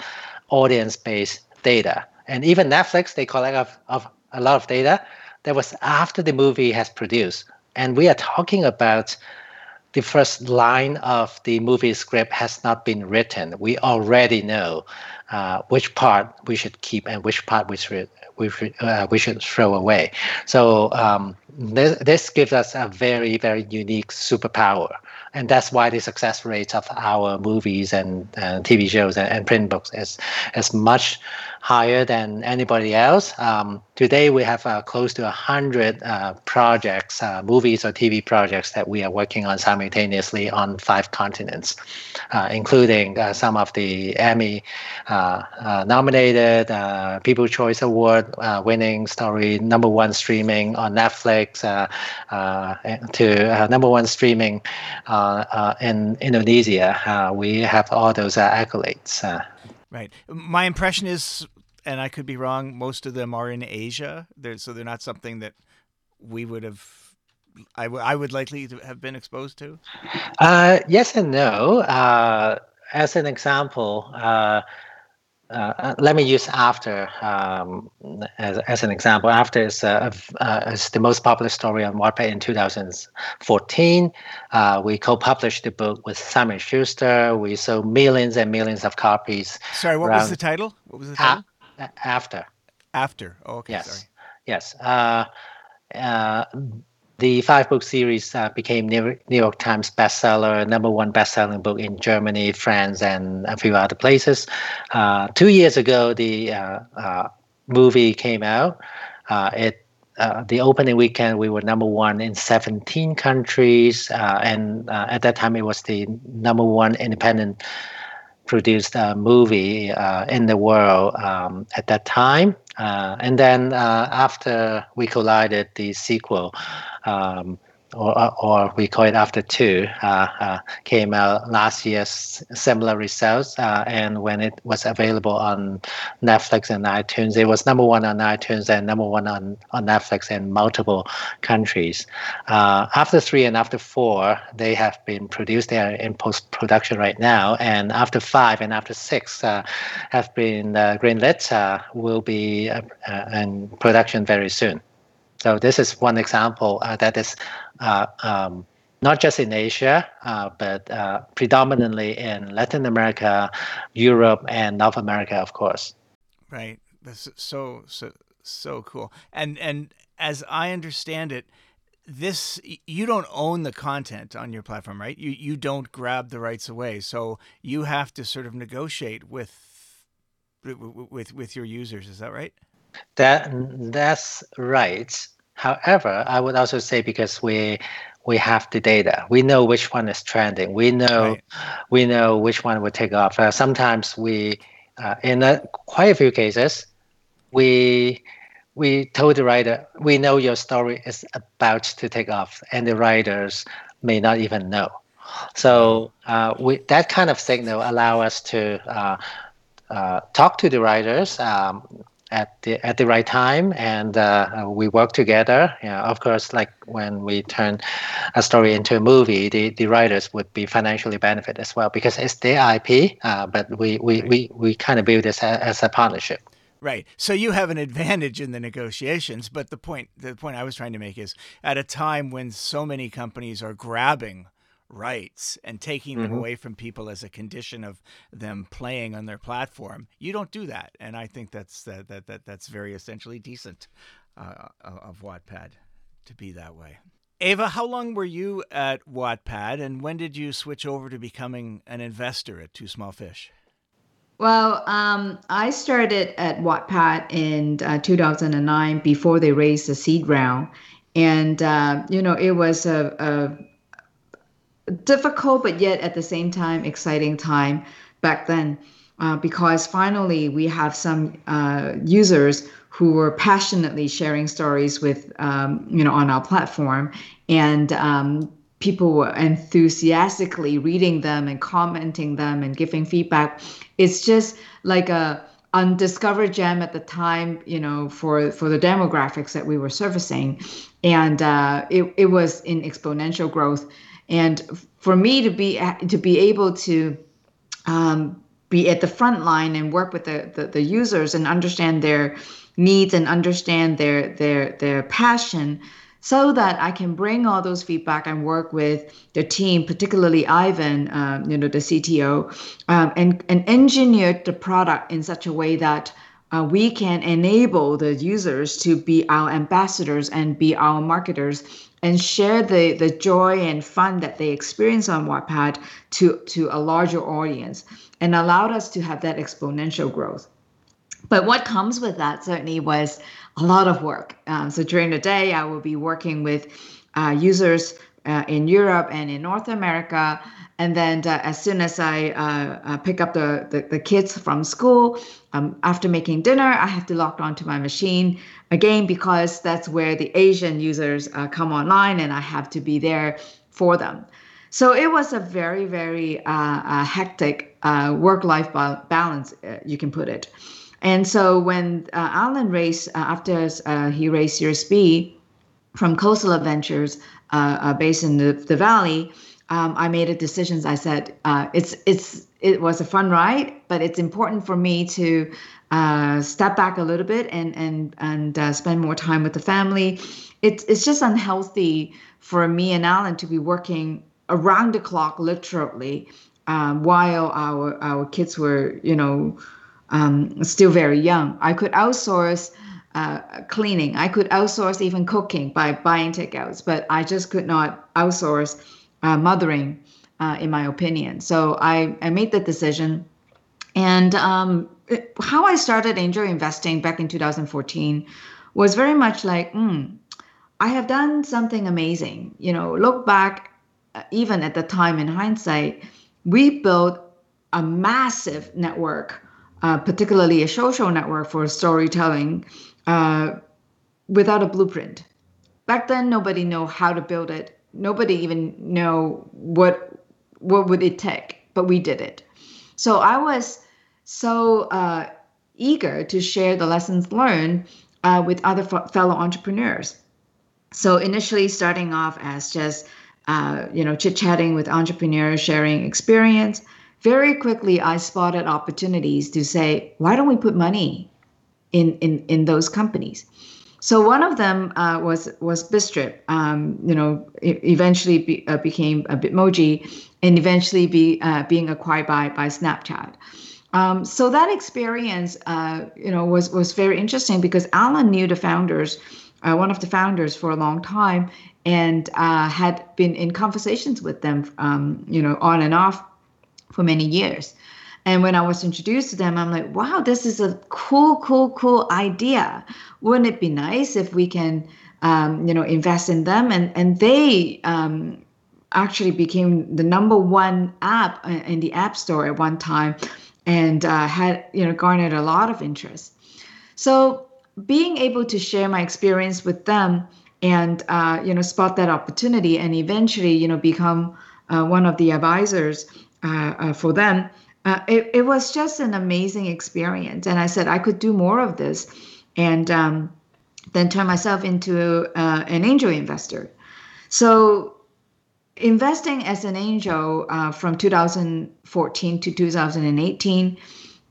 audience-based data. And even Netflix, they collect of, of a lot of data. That was after the movie has produced and we are talking about the first line of the movie script has not been written. We already know uh, which part we should keep and which part we should we should, uh, we should throw away. So um, this, this gives us a very very unique superpower, and that's why the success rates of our movies and uh, TV shows and, and, print books is is much higher than anybody else. Um, today, we have uh, close to 100 uh, projects, uh, movies or TV projects that we are working on simultaneously on five continents, uh, including uh, some of the Emmy uh, nominated, People's Choice Award winning story, number one streaming on Netflix, to number one streaming in Indonesia. we have all those accolades. Right. My impression is, and I could be wrong, most of them are in Asia. They're, so they're not something that we would have. I, w- I would likely have been exposed to. Uh, yes and no. Uh, as an example, uh, uh, uh, let me use after um, as, as an example. After is, uh, uh, is the most popular story on Wattpad in 2014. Uh, we co-published the book with Simon Schuster. We sold millions and millions of copies. Sorry, what was the title? What was the title? A- after. After. Oh, okay. Yes. Sorry. Yes. The five book series uh, became New York Times bestseller, number one best-selling book in Germany, France, and a few other places. Uh, two years ago, the uh, uh movie came out. Uh, it uh, the opening weekend, we were number one in 17 countries, and at that time, it was the number one independent produced movie in the world um, at that time. and then after we collided, the sequel um, or, or we call it after two, uh, uh, came out last year's similar results. Uh, and when it was available on Netflix and iTunes, it was number one on iTunes and number one on, on Netflix in multiple countries. Uh, after three and after four, they have been produced. They are in post production right now. And after five and after six uh, have been uh, greenlit, will be in production very soon. So this is one example uh, that is uh, um, not just in Asia, uh, but predominantly in Latin America, Europe, and North America, of course. Right. That's so so so cool. And and as I understand it, this you don't own the content on your platform, right? You you don't grab the rights away, so you have to sort of negotiate with with with your users. Is that right? That that's right. However, I would also say because we we have the data, we know which one is trending. We know right. we know which one will take off. Uh, sometimes we, uh, in a, quite a few cases, we we told the writer, we know your story is about to take off, and the writers may not even know. So uh, we, that kind of signal allow us to uh, uh, talk to the writers um, at the at the right time, and uh, we work together. You know, of course, like when we turn a story into a movie, the, the writers would be financially benefit as well because it's their IP. Uh, but we we, we, we kind of view this as, as a partnership. Right. So you have an advantage in the negotiations, but the point the point I was trying to make is at a time when so many companies are grabbing rights and taking mm-hmm. them away from people as a condition of them playing on their platform, you don't do that. And I think that's that that, that that's very essentially decent uh, of Wattpad to be that way. Ava, how long were you at Wattpad and when did you switch over to becoming an investor at Two Small Fish? Well, um, I started at Wattpad in uh, 2009 before they raised the seed round. And, uh, you know, it was a, a, difficult, but yet at the same time, exciting time back then. Uh, because finally we have some uh, users who were passionately sharing stories with um, you know on our platform. And um, people were enthusiastically reading them and commenting them and giving feedback. It's just like a undiscovered gem at the time you know for for the demographics that we were servicing. And uh, it, it was in exponential growth and for me to be to be able to um, be at the front line and work with the, the, the users and understand their needs and understand their their their passion so that I can bring all those feedback and work with the team, particularly Ivan, um, you know, the CTO, um, and, and engineer the product in such a way that uh, we can enable the users to be our ambassadors and be our marketers and share the, the joy and fun that they experience on Wattpad to, to a larger audience and allowed us to have that exponential growth. But what comes with that certainly was a lot of work. Um, so during the day, I will be working with uh, users uh, in Europe and in North America. And then uh, as soon as I uh, uh, pick up the, the, the, kids from school, um, after making dinner, I have to log on to my machine again because that's where the Asian users uh, come online and I have to be there for them. So it was a very, very hectic work life balance, you can put it. And so when uh, Allen raised, uh, after uh, he raised Series B from Khosla Ventures, uh, uh, based in the, the Valley, um, I made a decision. I said, uh, it's, it's, it was a fun ride, but it's important for me to step back a little bit and, and, and spend more time with the family. It's, it's just unhealthy for me and Allen to be working around the clock, literally, um, while our, our kids were, you know, um, still very young. I could outsource uh, cleaning. I could outsource even cooking by buying takeouts, but I just could not outsource uh, mothering, uh, in my opinion. So I, I made the decision. And um, it, how I started angel investing back in 2014 was very much like, mm, I have done something amazing. You know, look back, uh, even at the time in hindsight, we built a massive network uh, particularly a social network for storytelling, uh, without a blueprint. Back then, nobody knew how to build it. Nobody even know what what would it take, but we did it. So I was so uh, eager to share the lessons learned uh, with other f- fellow entrepreneurs. So initially, starting off as just uh, you know chit chatting with entrepreneurs, sharing experience very quickly I spotted opportunities to say, why don't we put money in in in those companies? So one of them uh, was was Bitstrip. Um, you know, eventually be, uh, became a Bitmoji, and eventually be uh, being acquired by by Snapchat. Um, so that experience, uh, you know, was was very interesting because Allen knew the founders, uh, one of the founders for a long time, and uh, had been in conversations with them, um, you know, on and off for many years. And when I was introduced to them, I'm like, wow, this is a cool, cool, cool idea. Wouldn't it be nice if we can, um, you know, invest in them? And and they um, actually became the number one app in the App Store at one time, and uh, had you know garnered a lot of interest. So being able to share my experience with them and uh, you know spot that opportunity and eventually you know become uh, one of the advisors uh, uh for them uh, it, it was just an amazing experience. And i said i could do more of this and um, then turn myself into uh, an angel investor. So investing as an angel from 2014 to 2018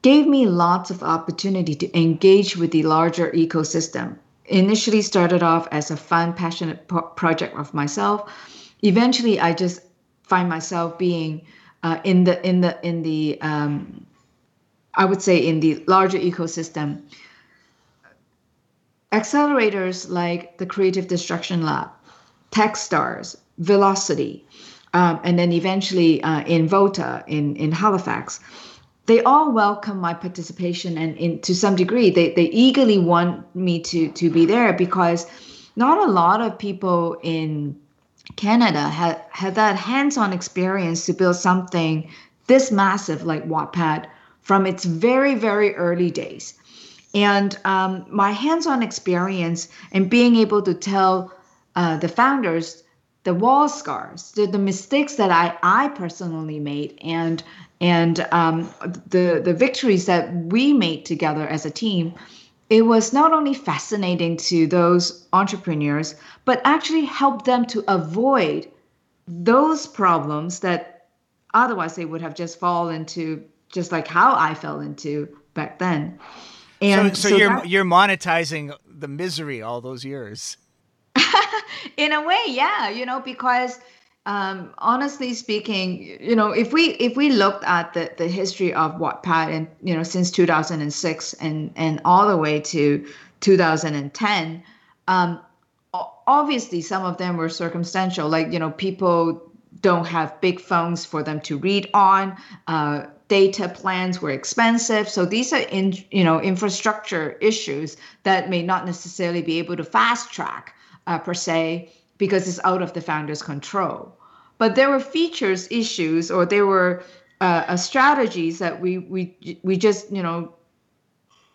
gave me lots of opportunity to engage with the larger ecosystem. Initially started off as a fun, passionate pro- project of myself. Eventually, I just find myself being uh, in the in the in the um, I would say in the larger ecosystem. Accelerators like the Creative Destruction Lab, Techstars, Velocity, um, and then eventually uh, in Volta in in Halifax they all welcome my participation and in to some degree they, they eagerly want me to to be there because not a lot of people in Canada had had that hands-on experience to build something this massive like Wattpad from its very very early days. And um, my hands-on experience and being able to tell uh, the founders the wall scars, the, the mistakes that I, I personally made, and and um, the the victories that we made together as a team it was not only fascinating to those entrepreneurs but actually helped them to avoid those problems that otherwise they would have just fallen into just like how I fell into back then. And so, so, so you're that, you're monetizing the misery all those years. [laughs] In a way yeah you know because um, honestly speaking, you know, if we if we looked at the, the history of Wattpad and you know since 2006 and and all the way to 2010, um, obviously some of them were circumstantial. Like you know, people don't have big phones for them to read on. Uh, data plans were expensive, so these are in you know infrastructure issues that may not necessarily be able to fast track uh, per se because it's out of the founder's control but there were features issues or there were uh, uh, strategies that we we we just you know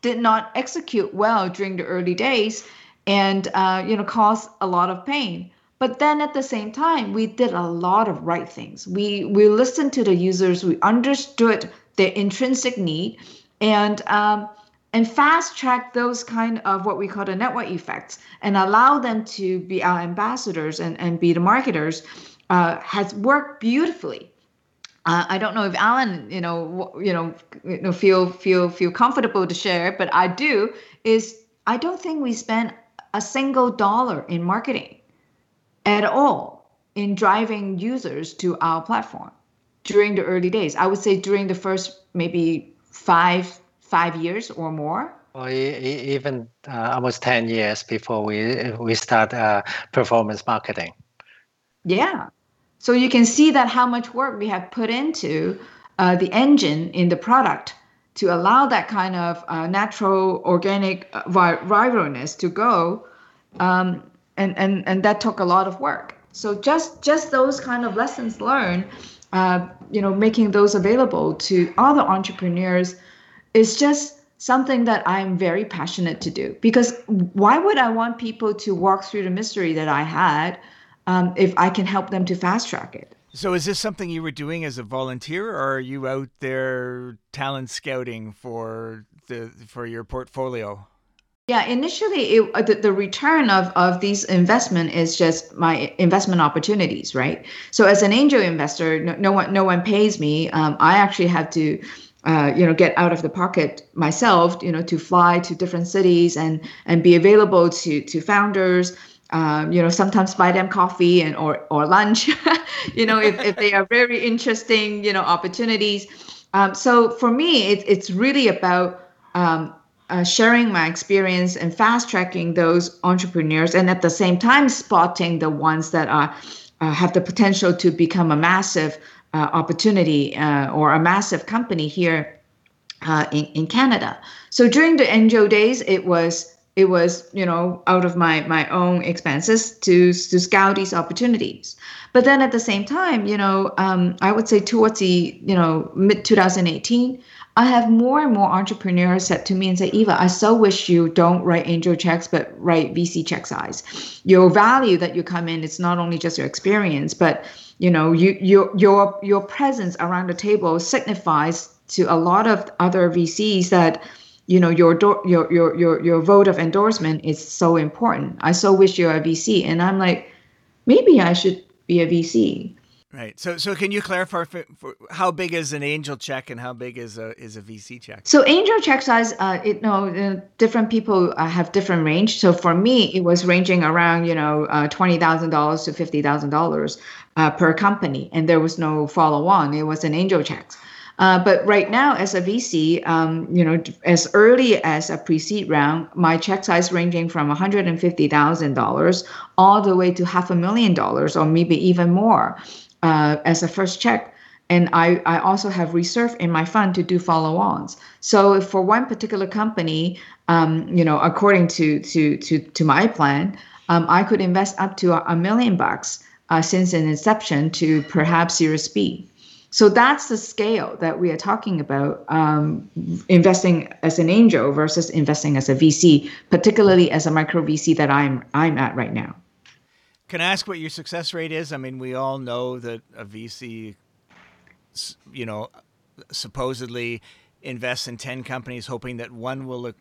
did not execute well during the early days and uh, you know caused a lot of pain. But then at the same time we did a lot of right things. We we listened to the users. We understood their intrinsic need and um, and fast track those kind of what we call the network effects and allow them to be our ambassadors and, and be the marketers uh, has worked beautifully. Uh, I don't know if Allen, you know, you know, you know, feel feel feel comfortable to share, but I do. Is I don't think we spent a single dollar in marketing at all in driving users to our platform during the early days. I would say during the first maybe five five years or more. Or even uh, almost ten years before we we start uh, performance marketing. Yeah, so you can see that how much work we have put into uh, the engine in the product to allow that kind of uh, natural organic uh, viralness to go, um, and and and that took a lot of work. So just just those kind of lessons learned, uh, you know, making those available to other entrepreneurs is just something that I'm very passionate to do because why would I want people to walk through the mystery that I had? Um, if I can help them to fast track it. So, is this something you were doing as a volunteer, or are you out there talent scouting for the for your portfolio? Yeah, initially, it, uh, the, the return of of these investment is just my investment opportunities, right? So, as an angel investor, no, no one no one pays me. Um, I actually have to uh, you know get out of the pocket myself you know to fly to different cities and and be available to to founders um, you know, sometimes buy them coffee and or or lunch, [laughs] you know, if, if they are very interesting, you know, opportunities. Um, so for me, it, it's really about um, uh, sharing my experience and fast tracking those entrepreneurs, and at the same time spotting the ones that are uh, have the potential to become a massive uh, opportunity uh, or a massive company here uh, in in Canada. So during the angel days, it was it was you know out of my my own expenses to to scout these opportunities but then at the same time you know um, i would say towards the you know mid 2018 I have more and more entrepreneurs said to me and say, Eva, I so wish you don't write angel checks, but write VC check size. Your value that you come in, it's not only just your experience, but you know, you your your your presence around the table signifies to a lot of other VCs that you know your do- your your your your vote of endorsement is so important. I so wish you're a VC, and I'm like, maybe I should be a VC. Right. So, so can you clarify for, for how big is an angel check and how big is a is a VC check? So, angel check size, uh, it no, uh, different people uh, have different range. So, for me, it was ranging around you know uh, twenty thousand dollars to fifty thousand uh, dollars per company, and there was no follow on. It was an angel check. Uh, but right now, as a VC, um, you know, as early as a pre-seed round, my check size ranging from one hundred and fifty thousand dollars all the way to half a million dollars, or maybe even more uh, as a first check. And I, I also have reserve in my fund to do follow-ons. So for one particular company, um, you know, according to to to to my plan, um, I could invest up to a, a million bucks uh, since an inception to perhaps Series B. So that's the scale that we are talking about um, investing as an angel versus investing as a VC, particularly as a micro VC that I'm I'm at right now. Can I ask what your success rate is? I mean, we all know that a VC, you know, supposedly invests in 10 companies hoping that one will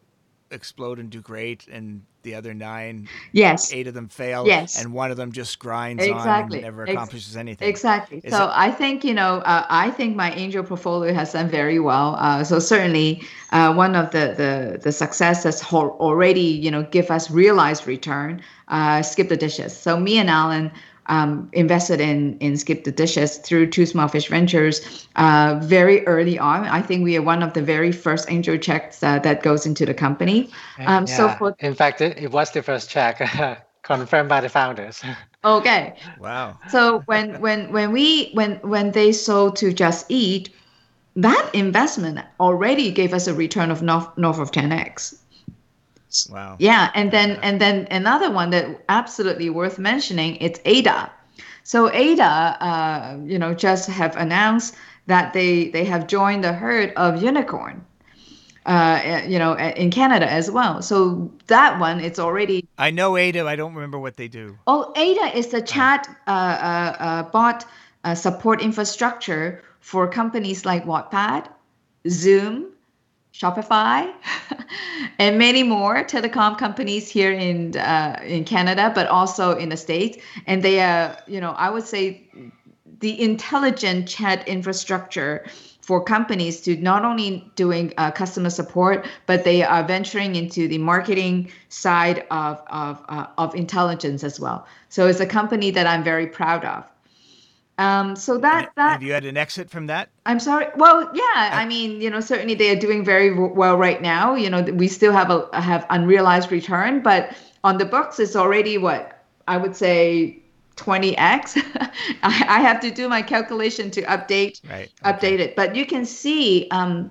explode and do great and the other nine yes. eight of them fail yes. and one of them just grinds exactly. on and never accomplishes anything. exactly. Is so it- i think you know uh, i think my angel portfolio has done very well. Uh, so certainly uh, one of the the the success that's already you know give us realized return uh, skip the dishes. So me and allen um, invested in in Skip the Dishes through Two Small Fish Ventures uh, very early on. I think we are one of the very first angel checks uh, that goes into the company. Um, yeah. So for in fact, it, it was the first check [laughs] confirmed by the founders. [laughs] Okay. Wow. So when when when we when when they sold to Just Eat, that investment already gave us a return of north north of 10x. Wow. Yeah, and then and then another one that absolutely worth mentioning it's Ada. So Ada, uh, you know, just have announced that they they have joined the herd of unicorn. Uh, you know, in Canada as well. So that one, it's already. I know Ada. I don't remember what they do. Oh, Ada is the chat uh, uh, uh bot uh, support infrastructure for companies like Wattpad, Zoom, Shopify, [laughs] and many more telecom companies here in uh, in Canada, but also in the states. And they are, you know, I would say, the intelligent chat infrastructure for companies to not only doing uh, customer support, but they are venturing into the marketing side of of uh, of intelligence as well. So it's a company that I'm very proud of. Um, so that that have you had an exit from that? I'm sorry. Well, yeah. I mean, you know, certainly they are doing very well right now. You know, we still have a have unrealized return, but on the books, it's already what I would say 20x. [laughs] I, I have to do my calculation to update right. okay. update it, but you can see. Um,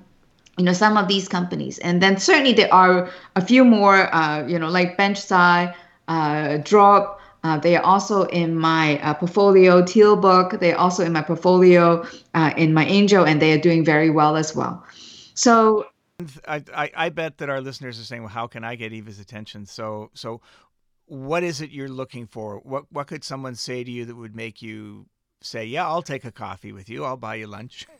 you know some of these companies and then certainly there are a few more uh, you know like BenchSci uh, drop uh, they are also in my uh, portfolio Tealbook. They're also in my portfolio uh, in my Angel, and they are doing very well as well. So I, I, I bet that our listeners are saying, "Well, how can I get Eva's attention?" So so, what is it you're looking for? What what could someone say to you that would make you say, "Yeah, I'll take a coffee with you. I'll buy you lunch." [laughs]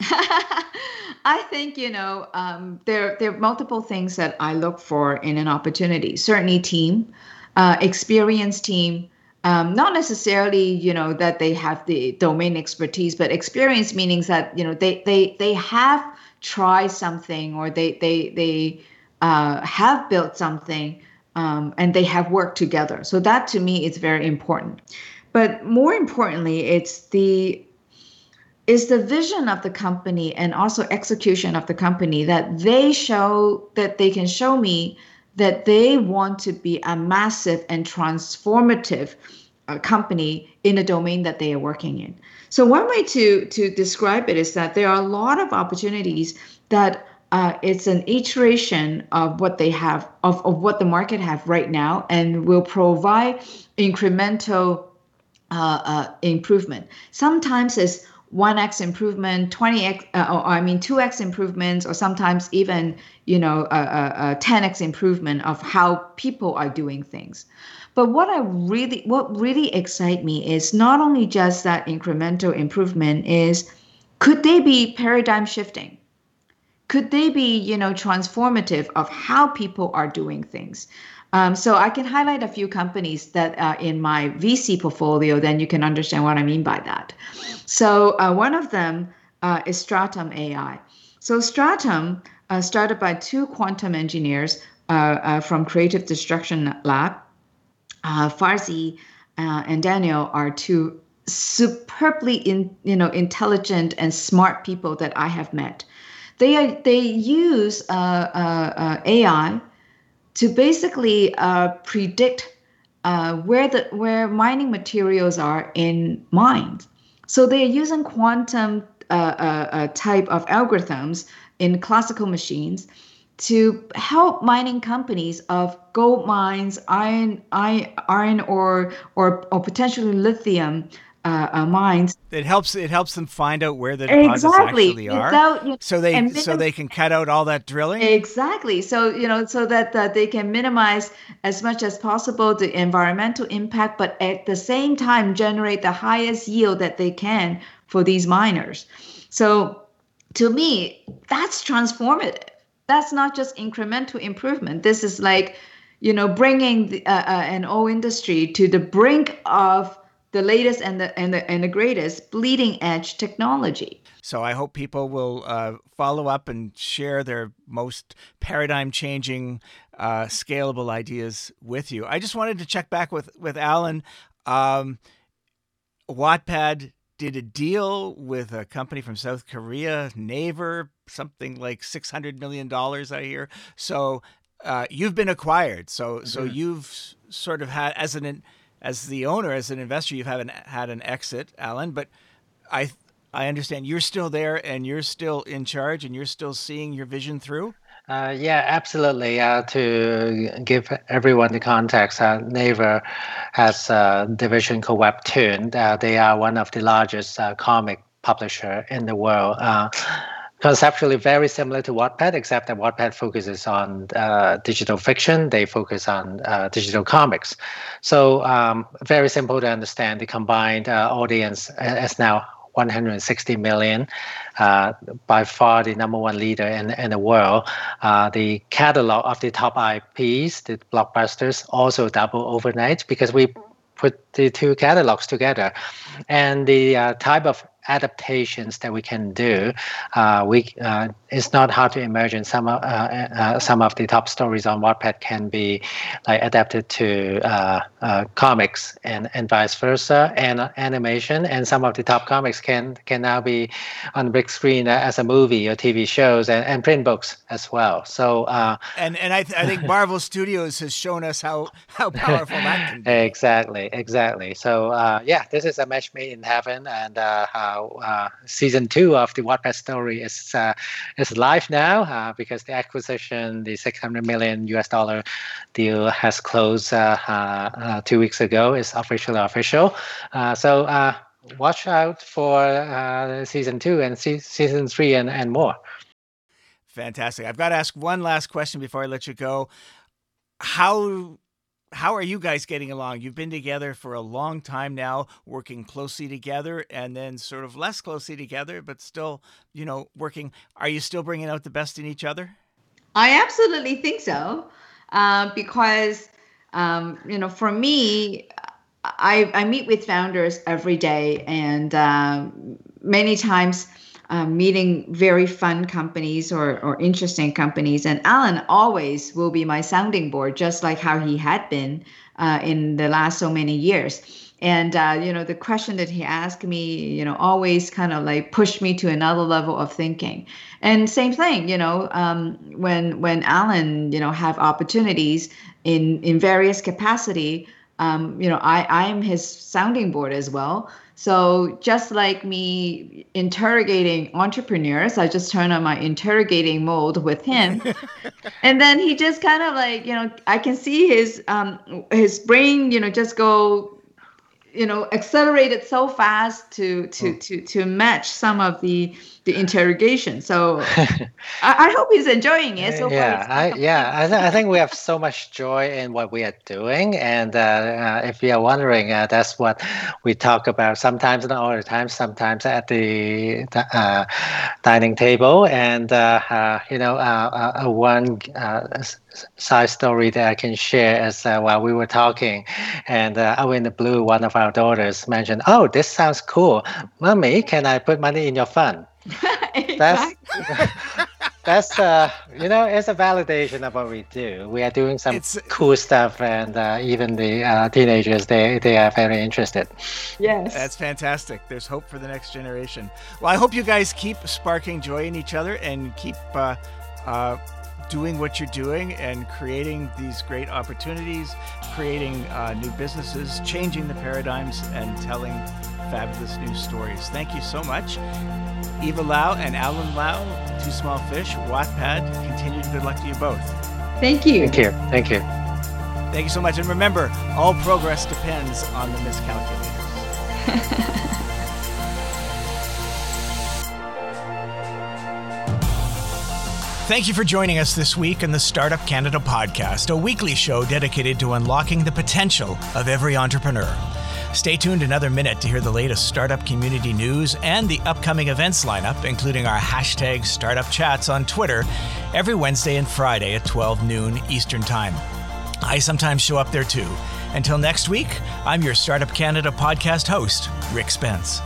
I think you know um, there there are multiple things that I look for in an opportunity. Certainly, team, uh, experienced team um, not necessarily you know that they have the domain expertise but experience meaning that you know they they they have tried something or they they they uh, have built something um, and they have worked together. So that to me is very important. But more importantly it's the is the vision of the company and also execution of the company that they show that they can show me that they want to be a massive and transformative uh, company in a domain that they are working in. So one way to to describe it is that there are a lot of opportunities that uh, it's an iteration of what they have of, of what the market have right now and will provide incremental uh, uh, improvement. Sometimes it's 1x improvement 20x uh, or i mean 2x improvements or sometimes even you know a, a, a 10x improvement of how people are doing things. But what i really what really excite me is not only just that incremental improvement is could they be paradigm shifting? Could they be you know transformative of how people are doing things um, so I can highlight a few companies that are in my VC portfolio, then you can understand what I mean by that. So uh, one of them uh, is Stratum AI. So Stratum, uh, started by two quantum engineers uh, uh, from Creative Destruction Lab, uh, Farzi and Daniel are two superbly in, you know intelligent and smart people that I have met. They are, they use AI to basically uh, predict uh, where the where mining materials are in mines. So they are using quantum uh, uh, uh, type of algorithms in classical machines to help mining companies of gold mines, iron, iron, iron ore, or or potentially lithium uh, uh, mines. It helps. It helps them find out where the deposits exactly. actually are, Without, you, so they so they can cut out all that drilling. Exactly. So you know, so that uh, they can minimize as much as possible the environmental impact, but at the same time generate the highest yield that they can for these miners. So to me, that's transformative. That's not just incremental improvement. This is like, you know, bringing the, uh, uh an old industry to the brink of the latest and the and the and the greatest bleeding edge technology. So I hope people will uh, follow up and share their most paradigm changing, uh, scalable ideas with you. I just wanted to check back with with Allen. Um, Wattpad did a deal with a company from South Korea, Naver, something like six hundred million dollars. I hear. So uh, you've been acquired. So mm-hmm. so you've sort of had as an as the owner, as an investor, you've had an, had an exit, Allen. But I I understand you're still there and you're still in charge and you're still seeing your vision through. Uh, yeah, absolutely. Uh, to give everyone the context, uh, Naver has a division called Webtoon. Uh, they are one of the largest uh, comic publisher in the world. Conceptually very similar to Wattpad, except that Wattpad focuses on uh, digital fiction. They focus on uh, digital comics. So um, very simple to understand. The combined uh, audience is now 160 million, uh, by far the number one leader in, in the world. Uh, the catalog of the top IPs, the blockbusters, also double overnight because we put the two catalogs together. And the uh, type of adaptations that we can do. Uh, we uh, it's not hard to imagine some uh, uh, some of the top stories on Wattpad can be like adapted to uh, uh, comics and and vice versa, and animation. And some of the top comics can can now be on the big screen as a movie or TV shows and, and print books as well. So and and I, th- I think Marvel [laughs] Studios has shown us how how powerful that can be. Exactly, exactly. So yeah, this is a match made in heaven, and uh, season two of the Wattpad story is uh, is live now uh, because the acquisition, the 600 million US dollar deal, has closed uh, uh, two weeks ago. Is officially official. so watch out for season two and se- season three and, and more. Fantastic. I've got to ask one last question before I let you go. How how are you guys getting along? You've been together for a long time now, working closely together and then sort of less closely together, but still, you know, working. Are you still bringing out the best in each other? I absolutely think so. Uh, because, um, you know, for me, I, I meet with founders every day, and uh, many times um, meeting very fun companies or, or interesting companies. And Allen always will be my sounding board, just like how he had been uh, in the last so many years. and uh, you know the question that he asked me you know always kind of like pushed me to another level of thinking and same thing you know um, when when allen you know have opportunities in in various capacity um, you know i i'm his sounding board as well so just like me interrogating entrepreneurs, I just turn on my interrogating mode with him, [laughs] and then he just kind of like you know I can see his um his brain you know just go you know accelerated so fast to to oh. to to match some of the the interrogation. So [laughs] I, I, hope he's enjoying it so yeah I, yeah I, th- I think we have so much joy in what we are doing. And uh, uh, if you are wondering uh, that's what we talk about sometimes not all the time sometimes at the uh, dining table. And uh, uh, you know one side story that I can share is uh, while we were talking, and uh, out in the blue, one of our daughters mentioned, "Oh, this sounds cool, mommy. Can I put money in your fund?" [laughs] That's [laughs] that's uh, you know, it's a validation of what we do. We are doing some it's, cool stuff, and uh, even the uh, teenagers they they are very interested. Yes, that's fantastic. There's hope for the next generation. Well, I hope you guys keep sparking joy in each other and keep. Uh, uh, doing what you're doing and creating these great opportunities, creating uh, new businesses, changing the paradigms, and telling fabulous new stories. Thank you so much. Eva Lau and Allen Lau, Two Small Fish, Wattpad, continued good luck to you both. Thank you. Thank you. Thank you. Thank you so much. And remember, all progress depends on the miscalculators. [laughs] Thank you for joining us this week in the Startup Canada podcast, a weekly show dedicated to unlocking the potential of every entrepreneur. Stay tuned another minute to hear the latest startup community news and the upcoming events lineup, including our hashtag startup chats on Twitter every Wednesday and Friday at 12 noon Eastern Time. I sometimes show up there too. Until next week, I'm your Startup Canada podcast host, Rick Spence.